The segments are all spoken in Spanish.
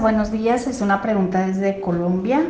Buenos días, es una pregunta desde Colombia.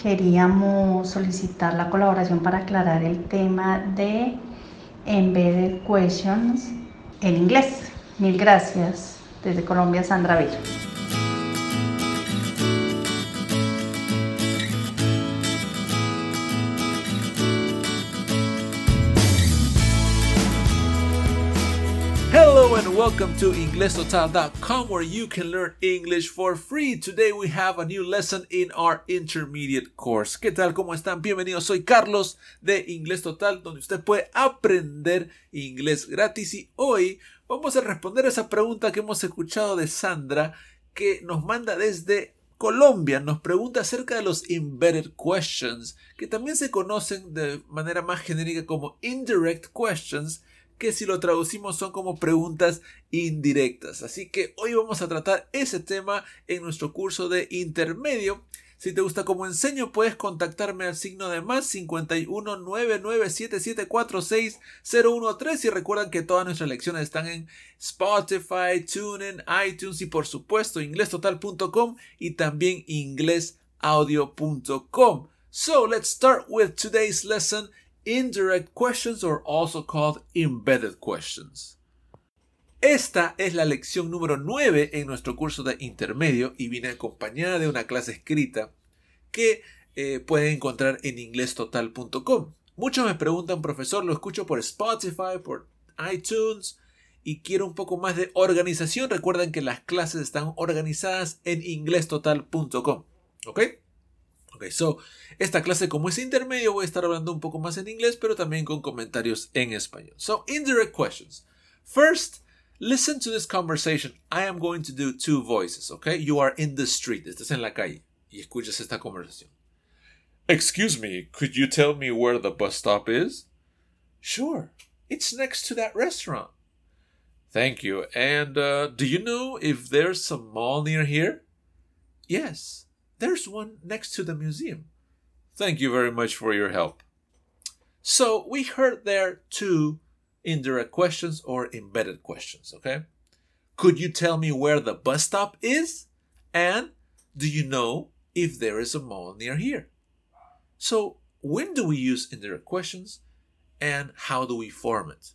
Queríamos solicitar la colaboración para aclarar el tema de embedded questions en inglés. Mil gracias. Desde Colombia, Sandra Bello. Welcome to inglestotal.com where you can learn English for free. Today we have a new lesson in our intermediate course. ¿Qué tal? ¿Cómo están? Bienvenidos. Soy Carlos de Inglés Total, donde usted puede aprender inglés gratis y hoy vamos a responder esa pregunta que hemos escuchado de Sandra que nos manda desde Colombia. Nos pregunta acerca de los embedded questions, que también se conocen de manera más genérica como indirect questions que si lo traducimos son como preguntas indirectas. Así que hoy vamos a tratar ese tema en nuestro curso de intermedio. Si te gusta como enseño, puedes contactarme al signo de más 51 y recuerdan que todas nuestras lecciones están en Spotify, TuneIn, iTunes y por supuesto inglestotal.com y también inglesaudio.com. So let's start with today's lesson indirect questions are also called embedded questions. Esta es la lección número 9 en nuestro curso de intermedio y viene acompañada de una clase escrita que eh, pueden encontrar en inglestotal.com. Muchos me preguntan, profesor, lo escucho por Spotify, por iTunes y quiero un poco más de organización. Recuerden que las clases están organizadas en inglestotal.com. ¿Ok? So, esta clase como es intermedio voy a estar hablando un poco más en inglés, pero también con comentarios en español. So, indirect questions. First, listen to this conversation. I am going to do two voices, okay? You are in the street, estás en la calle y escuchas esta conversación. Excuse me, could you tell me where the bus stop is? Sure, it's next to that restaurant. Thank you. And uh, do you know if there's a mall near here? Yes, there's one next to the museum. Thank you very much for your help. So we heard there two indirect questions or embedded questions, okay? Could you tell me where the bus stop is? And do you know if there is a mall near here? So, when do we use indirect questions and how do we form it?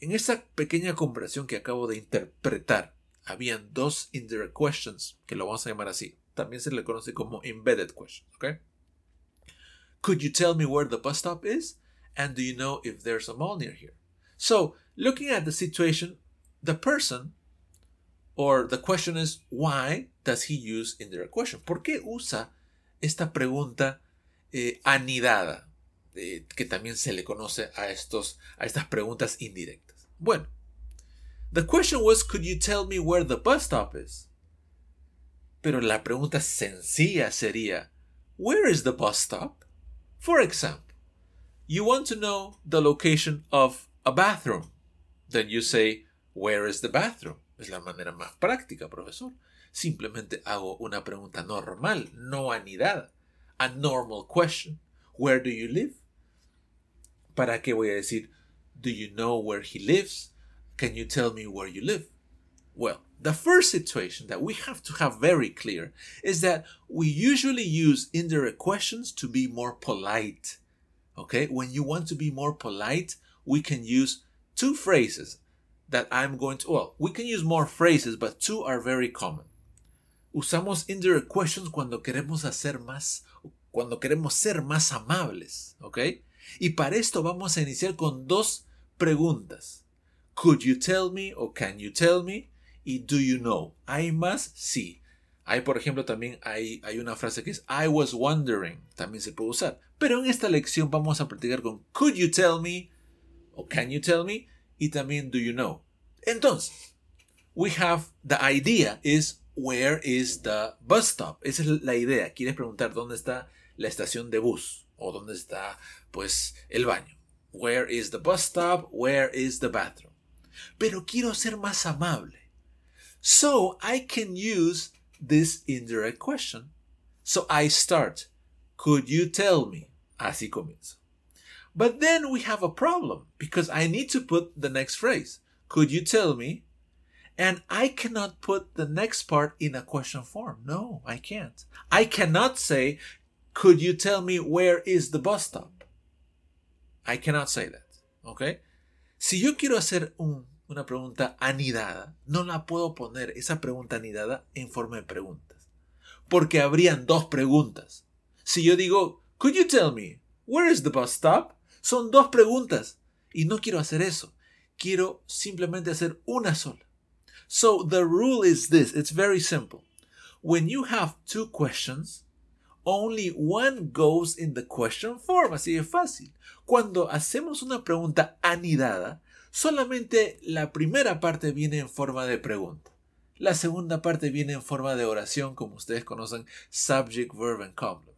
En esta pequeña conversación que acabo de interpretar, habían dos indirect questions, que lo vamos a llamar así. También se le conoce como embedded questions, okay? Could you tell me where the bus stop is? And do you know if there's a mall near here? So, looking at the situation, the person or the question is why does he use indirect question? ¿Por qué usa esta pregunta eh, anidada? Eh, que también se le conoce a, estos, a estas preguntas indirectas. Bueno, the question was, could you tell me where the bus stop is? Pero la pregunta sencilla sería, Where is the bus stop? For example, you want to know the location of a bathroom. Then you say, Where is the bathroom? Es la manera más práctica, profesor. Simplemente hago una pregunta normal, no anidada. A normal question. Where do you live? ¿Para qué voy a decir, Do you know where he lives? Can you tell me where you live? Well, the first situation that we have to have very clear is that we usually use indirect questions to be more polite. Okay, when you want to be more polite, we can use two phrases that I'm going to, well, we can use more phrases, but two are very common. Usamos indirect questions cuando queremos hacer más, cuando queremos ser más amables, ¿ok? Y para esto vamos a iniciar con dos preguntas. Could you tell me or can you tell me? Y do you know. ¿Hay más? Sí. Hay, por ejemplo, también hay, hay una frase que es I was wondering. También se puede usar. Pero en esta lección vamos a practicar con could you tell me o can you tell me y también do you know. Entonces, we have the idea is where is the bus stop. Esa es la idea. Quieres preguntar dónde está la estación de bus o dónde está pues el baño. Where is the bus stop? Where is the bathroom? Pero quiero ser más amable. So I can use this indirect question. So I start, could you tell me? Así comienzo. But then we have a problem because I need to put the next phrase. Could you tell me? And I cannot put the next part in a question form. No, I can't. I cannot say, could you tell me where is the bus stop? I cannot say that. Okay? Si yo quiero hacer un, una pregunta anidada, no la puedo poner esa pregunta anidada en forma de preguntas. Porque habrían dos preguntas. Si yo digo, could you tell me where is the bus stop? Son dos preguntas. Y no quiero hacer eso. Quiero simplemente hacer una sola. So the rule is this. It's very simple. When you have two questions, only one goes in the question form. Así de fácil. Cuando hacemos una pregunta anidada, solamente la primera parte viene en forma de pregunta. La segunda parte viene en forma de oración, como ustedes conocen, subject, verb and complement.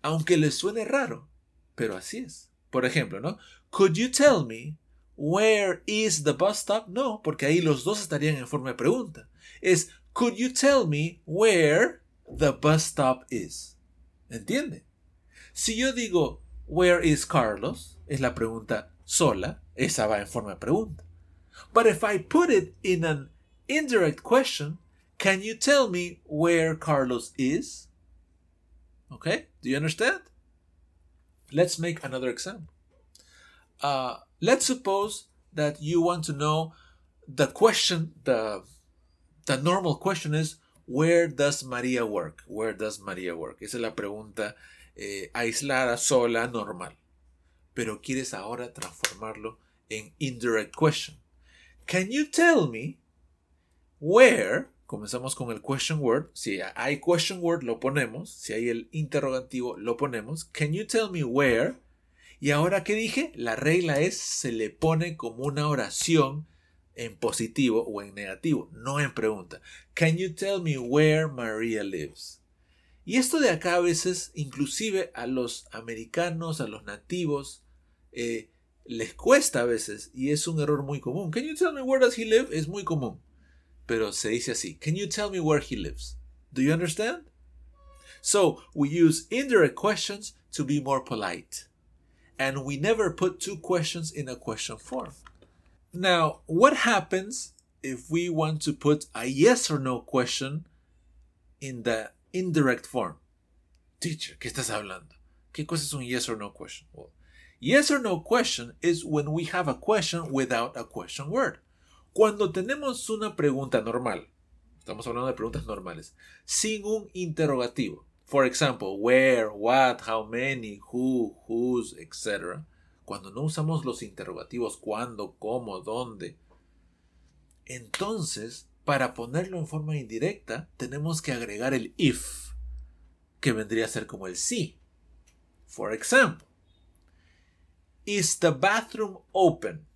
Aunque les suene raro, pero así es. Por ejemplo, ¿no? Could you tell me where is the bus stop? No, porque ahí los dos estarían en forma de pregunta. Es Could you tell me where the bus stop is? ¿Entiende? Si yo digo Where is Carlos? Es la pregunta sola, esa va en forma de pregunta. But if I put it in an indirect question, can you tell me where Carlos is? Okay, do you understand? Let's make another example. Uh, let's suppose that you want to know the question, the, the normal question is, where does Maria work? Where does Maria work? Esa es la pregunta eh, aislada, sola, normal. Pero quieres ahora transformarlo en indirect question. Can you tell me where? Comenzamos con el question word. Si hay question word, lo ponemos. Si hay el interrogativo, lo ponemos. Can you tell me where? Y ahora que dije, la regla es se le pone como una oración en positivo o en negativo, no en pregunta. Can you tell me where Maria lives? Y esto de acá a veces, inclusive a los americanos, a los nativos, eh, les cuesta a veces y es un error muy común. Can you tell me where does he live? Es muy común. Pero se dice así. Can you tell me where he lives? Do you understand? So we use indirect questions to be more polite. And we never put two questions in a question form. Now, what happens if we want to put a yes or no question in the indirect form? Teacher, ¿qué estás hablando? ¿Qué cosa es un yes or no question? Well, yes or no question is when we have a question without a question word. Cuando tenemos una pregunta normal, estamos hablando de preguntas normales, sin un interrogativo. For example, where, what, how many, who, whose, etc. Cuando no usamos los interrogativos cuándo, cómo, dónde. Entonces, para ponerlo en forma indirecta, tenemos que agregar el if, que vendría a ser como el sí. For example, is the bathroom open?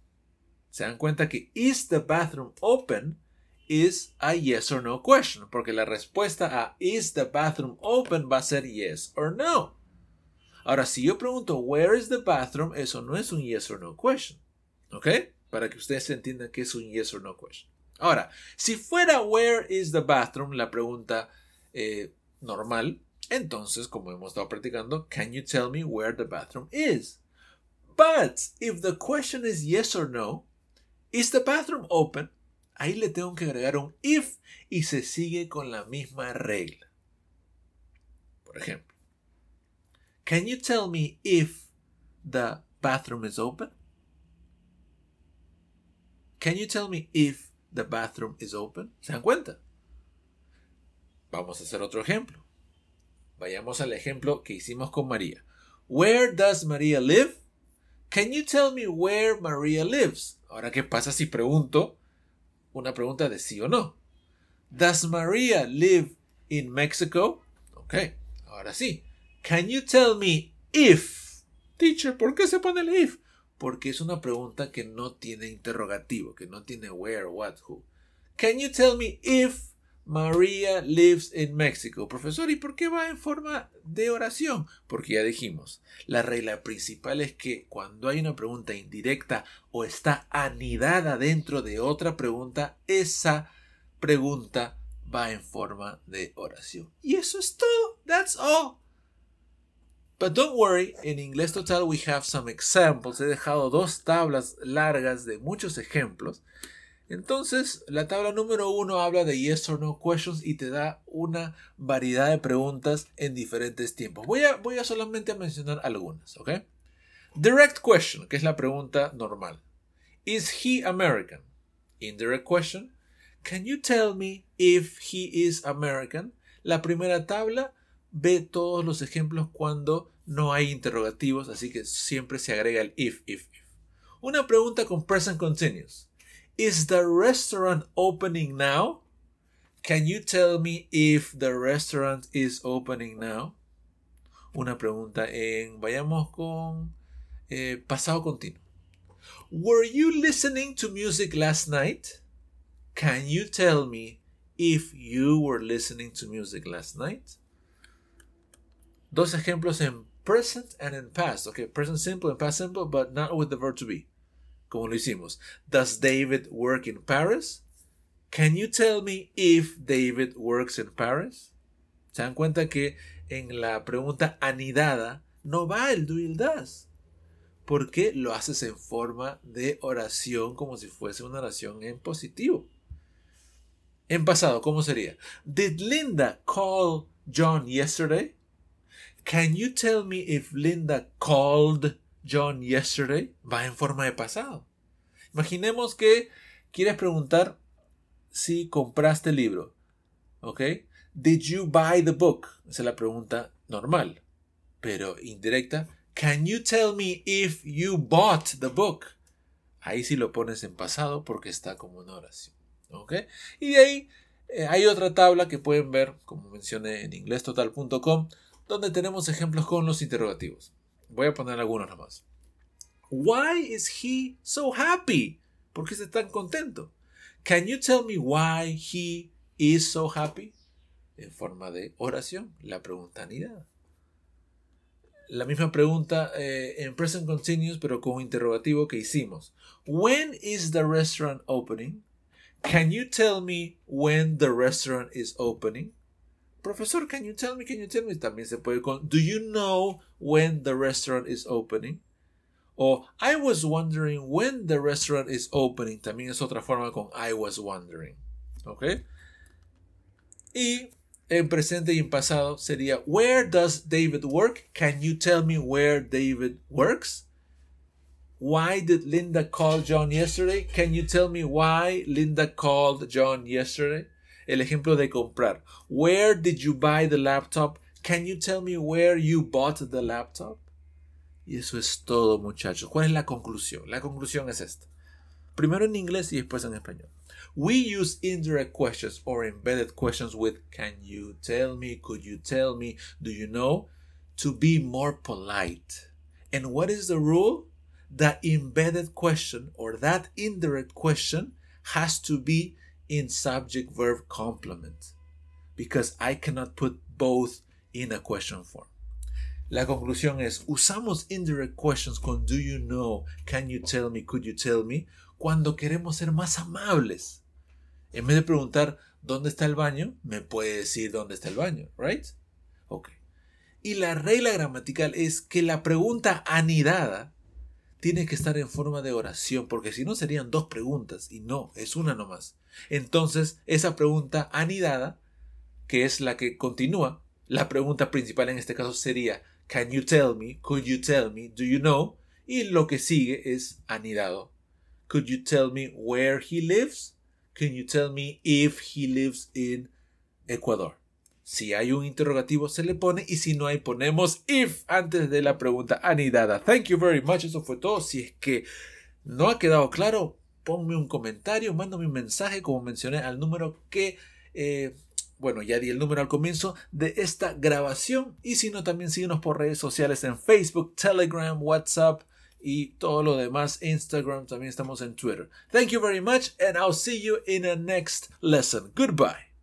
Se dan cuenta que is the bathroom open is a yes or no question, porque la respuesta a is the bathroom open va a ser yes or no. Ahora, si yo pregunto where is the bathroom, eso no es un yes or no question. ¿Ok? Para que ustedes entiendan que es un yes or no question. Ahora, si fuera where is the bathroom, la pregunta eh, normal, entonces, como hemos estado practicando, can you tell me where the bathroom is? But if the question is yes or no, is the bathroom open? Ahí le tengo que agregar un if y se sigue con la misma regla. Por ejemplo, can you tell me if the bathroom is open? Can you tell me if the bathroom is open? ¿Se dan cuenta? Vamos a hacer otro ejemplo. Vayamos al ejemplo que hicimos con María. Where does Maria live? Can you tell me where Maria lives? Ahora, ¿qué pasa si pregunto una pregunta de sí o no? Does Maria live in Mexico? Ok, ahora sí. Can you tell me if? Teacher, ¿por qué se pone el if? Porque es una pregunta que no tiene interrogativo, que no tiene where, what, who. Can you tell me if Maria lives in Mexico? Profesor, ¿y por qué va en forma de oración? Porque ya dijimos, la regla principal es que cuando hay una pregunta indirecta o está anidada dentro de otra pregunta, esa pregunta va en forma de oración. Y eso es todo. That's all. But don't worry, en Inglés Total we have some examples. He dejado dos tablas largas de muchos ejemplos. Entonces, la tabla número uno habla de yes or no questions y te da una variedad de preguntas en diferentes tiempos. Voy a, voy a solamente mencionar algunas, ¿ok? Direct question, que es la pregunta normal. Is he American? Indirect question. Can you tell me if he is American? La primera tabla ve todos los ejemplos cuando no hay interrogativos, así que siempre se agrega el if, if, if. Una pregunta con present continuous. Is the restaurant opening now? Can you tell me if the restaurant is opening now? Una pregunta en, vayamos con eh, pasado continuo. Were you listening to music last night? Can you tell me if you were listening to music last night? Dos ejemplos en present and in past. Okay, present simple and past simple, but not with the verb to be. como lo hicimos. Does David work in Paris? Can you tell me if David works in Paris? ¿Se dan cuenta que en la pregunta anidada no va el do y does? Porque lo haces en forma de oración como si fuese una oración en positivo. En pasado, ¿cómo sería? Did Linda call John yesterday? Can you tell me if Linda called John yesterday va en forma de pasado. Imaginemos que quieres preguntar si compraste el libro. ¿Ok? Did you buy the book? Esa es la pregunta normal. Pero indirecta. Can you tell me if you bought the book? Ahí sí lo pones en pasado porque está como una oración. ¿Ok? Y de ahí eh, hay otra tabla que pueden ver, como mencioné en inglestotal.com, donde tenemos ejemplos con los interrogativos. Voy a poner algunos nomás. Why is he so happy? ¿Por qué está tan contento? Can you tell me why he is so happy? En forma de oración, la pregunta anidada. La misma pregunta eh, en present continuous, pero con interrogativo que hicimos. When is the restaurant opening? Can you tell me when the restaurant is opening? Profesor, can you tell me, can you tell me? También se puede con, do you know when the restaurant is opening? O I was wondering when the restaurant is opening. También es otra forma con I was wondering. ¿Ok? Y en presente y en pasado sería Where does David work? Can you tell me where David works? Why did Linda call John yesterday? Can you tell me why Linda called John yesterday? El ejemplo de comprar. Where did you buy the laptop? Can you tell me where you bought the laptop? Y eso es todo, muchachos. ¿Cuál es la conclusión? La conclusión es esta. Primero en inglés y después en español. We use indirect questions or embedded questions with can you tell me, could you tell me, do you know, to be more polite. And what is the rule? The embedded question or that indirect question has to be in subject verb complement because I cannot put both in a question form. La conclusión es, usamos indirect questions con do you know, can you tell me, could you tell me, cuando queremos ser más amables. En vez de preguntar dónde está el baño, me puede decir dónde está el baño, right? Ok. Y la regla gramatical es que la pregunta anidada tiene que estar en forma de oración, porque si no serían dos preguntas y no, es una nomás. Entonces, esa pregunta anidada, que es la que continúa, la pregunta principal en este caso sería, Can you tell me? Could you tell me? Do you know? Y lo que sigue es anidado. Could you tell me where he lives? Can you tell me if he lives in Ecuador? Si hay un interrogativo se le pone y si no hay ponemos if antes de la pregunta anidada. Thank you very much. Eso fue todo. Si es que no ha quedado claro, ponme un comentario, mándame un mensaje como mencioné al número que... Eh, bueno, ya di el número al comienzo de esta grabación y si no también síguenos por redes sociales en Facebook, Telegram, WhatsApp y todo lo demás, Instagram, también estamos en Twitter. Thank you very much and I'll see you in the next lesson. Goodbye.